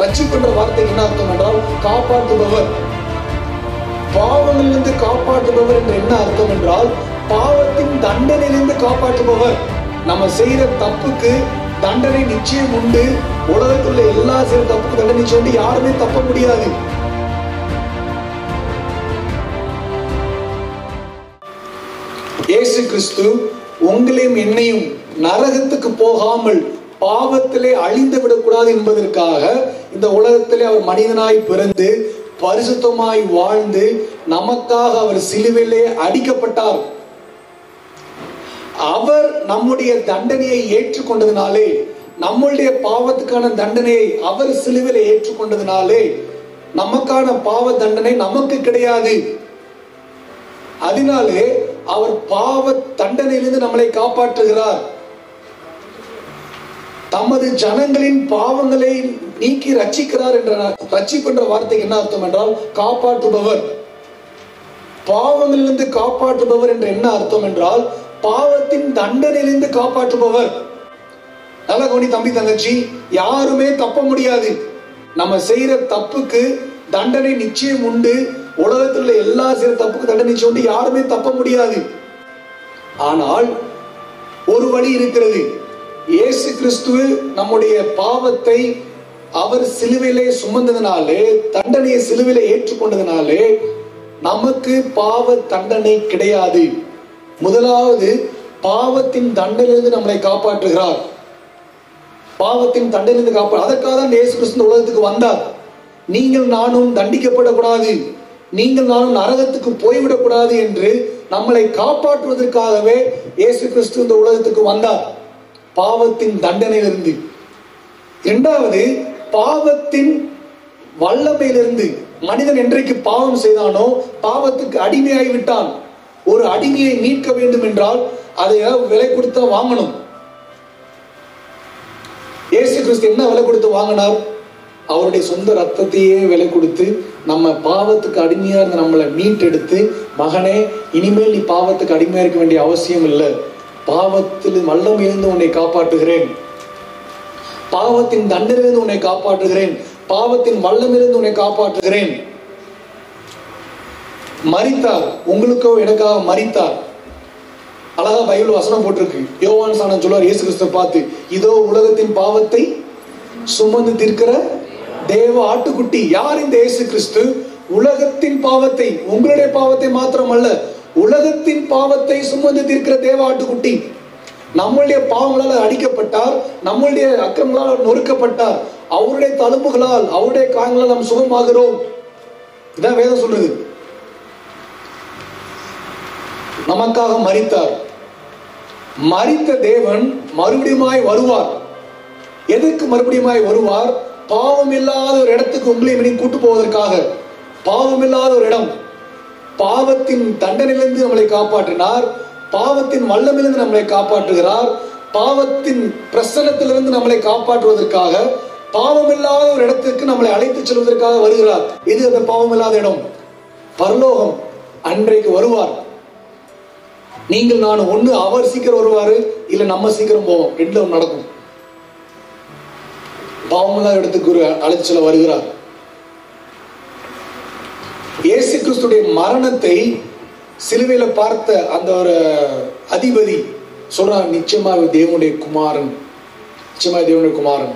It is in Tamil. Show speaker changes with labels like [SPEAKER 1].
[SPEAKER 1] ரட்சிப்புன்ற வார்த்தை என்ன அர்த்தம் என்றால் காப்பாற்றுபவர். பாவங்களிலிருந்து காப்பாற்றுபவர் என்று என்ன அர்த்தம் என்றால் பாவத்தின் தண்டனையிலிருந்து காப்பாற்றுபவர். நம்ம செய்யற தப்புக்கு தண்டனை நிச்சயம் உண்டு. உலகத்துள்ள எல்லா சில தப்புக்கு தண்டனை சொல்லி யாருமே தப்ப முடியாது. இயேசு கிறிஸ்து உங்களையும் என்னையும் நரகத்துக்கு போகாமல் பாவத்திலே அழிந்து விடக்கூடாது என்பதற்காக இந்த உலகத்திலே அவர் மனிதனாய் பிறந்து பரிசுத்தமாய் வாழ்ந்து நமக்காக அவர் சிலுவிலே அடிக்கப்பட்டார். அவர் நம்முடைய தண்டனையை ஏற்றுக்கொண்டதினாலே நம்முடைய பாவத்துக்கான தண்டனையை அவர் சிலுவில ஏற்றுக்கொண்டதினாலே நமக்கான பாவ தண்டனை நமக்கு கிடையாது. அதனாலே அவர் பாவ தண்டனையிலிருந்து நம்மளை காப்பாற்றுகிறார். தமது ஜனங்களின் பாவங்களை நீக்கி ரட்சிக்கிறார் என்ற ரட்சிப்புன்ற வார்த்தைக்கு என்ன அர்த்தம் என்றால் காப்பாற்றுபவர். பாவங்களிலிருந்து காப்பாற்றுபவர் என்று என்ன அர்த்தம் என்றால் பாவத்தின் தண்டனையிலிருந்து காப்பாற்றுபவர். நல்ல கவனி தம்பி தங்கச்சி யாருமே தப்ப முடியாது. நம்ம செய்யற தப்புக்கு தண்டனை நிச்சயம் உண்டு. உலகத்தில் உள்ள எல்லா சில தப்புக்கு தண்டனை நிச்சயம் உண்டு. யாருமே தப்ப முடியாது. ஆனால் ஒரு வழி இருக்கிறது. இயேசு கிறிஸ்துவ நம்முடைய பாவத்தை அவர் சிலுவிலே சுமந்ததினாலே தண்டனையை சிலுவிலே ஏற்றுக்கொண்டதினாலே நமக்கு பாவ தண்டனை கிடையாது. முதலாவது பாவத்தின் தண்டனையிலிருந்து நம்மளை காப்பாற்றுகிறார். பாவத்தின் தண்டனையிலிருந்து காப்பா அதற்காக தான் இயேசு கிறிஸ்து உலகத்துக்கு வந்தார். நீங்கள் நானும் தண்டிக்கப்படக்கூடாது. நீங்கள் நானும் நரகத்துக்கு போய்விடக்கூடாது என்று நம்மளை காப்பாற்றுவதற்காகவே இயேசு கிறிஸ்து இந்த உலகத்துக்கு வந்தார். பாவத்தின் தண்டனையிலிருந்து. இரண்டாவது பாவத்தின் வல்லமையிலிருந்து மனிதன் என்றைக்கு பாவம் செய்தானோ பாவத்துக்கு அடிமையாகி விட்டான் ஒரு அடிமையை மீட்க வேண்டும் என்றால் அதை விலை கொடுத்தா வாங்கணும். இயேசு கிறிஸ்து என்ன விலை கொடுத்து வாங்கினார்? அவருடைய சொந்த ரத்தத்தையே விலை கொடுத்து நம்ம பாவத்துக்கு அடிமையா இருந்த நம்மளை மீட்டெடுத்து மகனே இனிமேல் நீ பாவத்துக்கு அடிமையா இருக்க வேண்டிய அவசியம் இல்லை. பாவத்தில் வல்லமையிலிருந்து உன்னை காப்பாற்றுகிறேன். பாவத்தின் தண்டனிலிருந்து உன்னை காப்பாற்றுகிறேன். பாவத்தின் வல்லமிலிருந்து உன்னை காப்பாற்றுகிறேன். மறித்தார் உங்களுக்கோ எனக்காக மறித்தார் அழகா பைபிள் வசனம் போட்டிருக்கு. யோவான் சாணம் சொல்லுவார் இயேசு கிறிஸ்து பார்த்து இதோ உலகத்தின் பாவத்தை சுமந்து தீர்க்கிற தேவ ஆட்டுக்குட்டி யார் இந்த இயேசு கிறிஸ்து? உலகத்தின் பாவத்தை உங்களுடைய பாவத்தை மாத்திரம் அல்ல உலகத்தின் பாவத்தை சுமந்து தீர்க்கிற தேவ ஆட்டுக்குட்டி நம்மளுடைய பாவங்களால் அடிக்கப்பட்டார் நம்மளுடைய அக்கங்களால் நொறுக்கப்பட்டார். அவருடைய தழும்புகளால் அவருடைய காயங்களால் நாம் சுகமாகிறோம். இதான் வேதம் சொல்றது. நமக்காக மறித்தார் மறித்த தேவன் மறுபடியுமாய் வருவார். எதற்கு மறுபடியுமாய் வருவார்? பாவம் இல்லாத ஒரு இடத்துக்கு உங்களை கூட்டு போவதற்காக. பாவம் இல்லாத ஒரு இடம். பாவத்தின் தண்டனையிலிருந்து நம்மளை காப்பாற்றினார். பாவத்தின் வல்லமிலிருந்து நம்மளை காப்பாற்றுகிறார். பாவத்தின் பிரசனத்திலிருந்து நம்மளை காப்பாற்றுவதற்காக பாவம் இல்லாத ஒரு இடத்துக்கு நம்மளை அழைத்து செல்வதற்காக வருகிறார். இது அந்த பாவம் இல்லாத இடம். பரலோகம் அன்றைக்கு வருவார். நீங்கள் நான் ஒண்ணு அவர் சீக்கிரம் வருவாரு இல்ல நம்ம சீக்கிரம் போவோம். ரெண்டு நடக்கும். பாவமில்லாத இடத்துக்கு ஒரு அழைச்சல வருகிறார் இயேசு கிறிஸ்துடைய மரணத்தை சிலுவையில பார்த்த அந்த ஒரு அதிபதி சொல்றான் நிச்சயமா தேவனுடைய குமாரன். நிச்சயமா தேவனுடைய குமாரன்.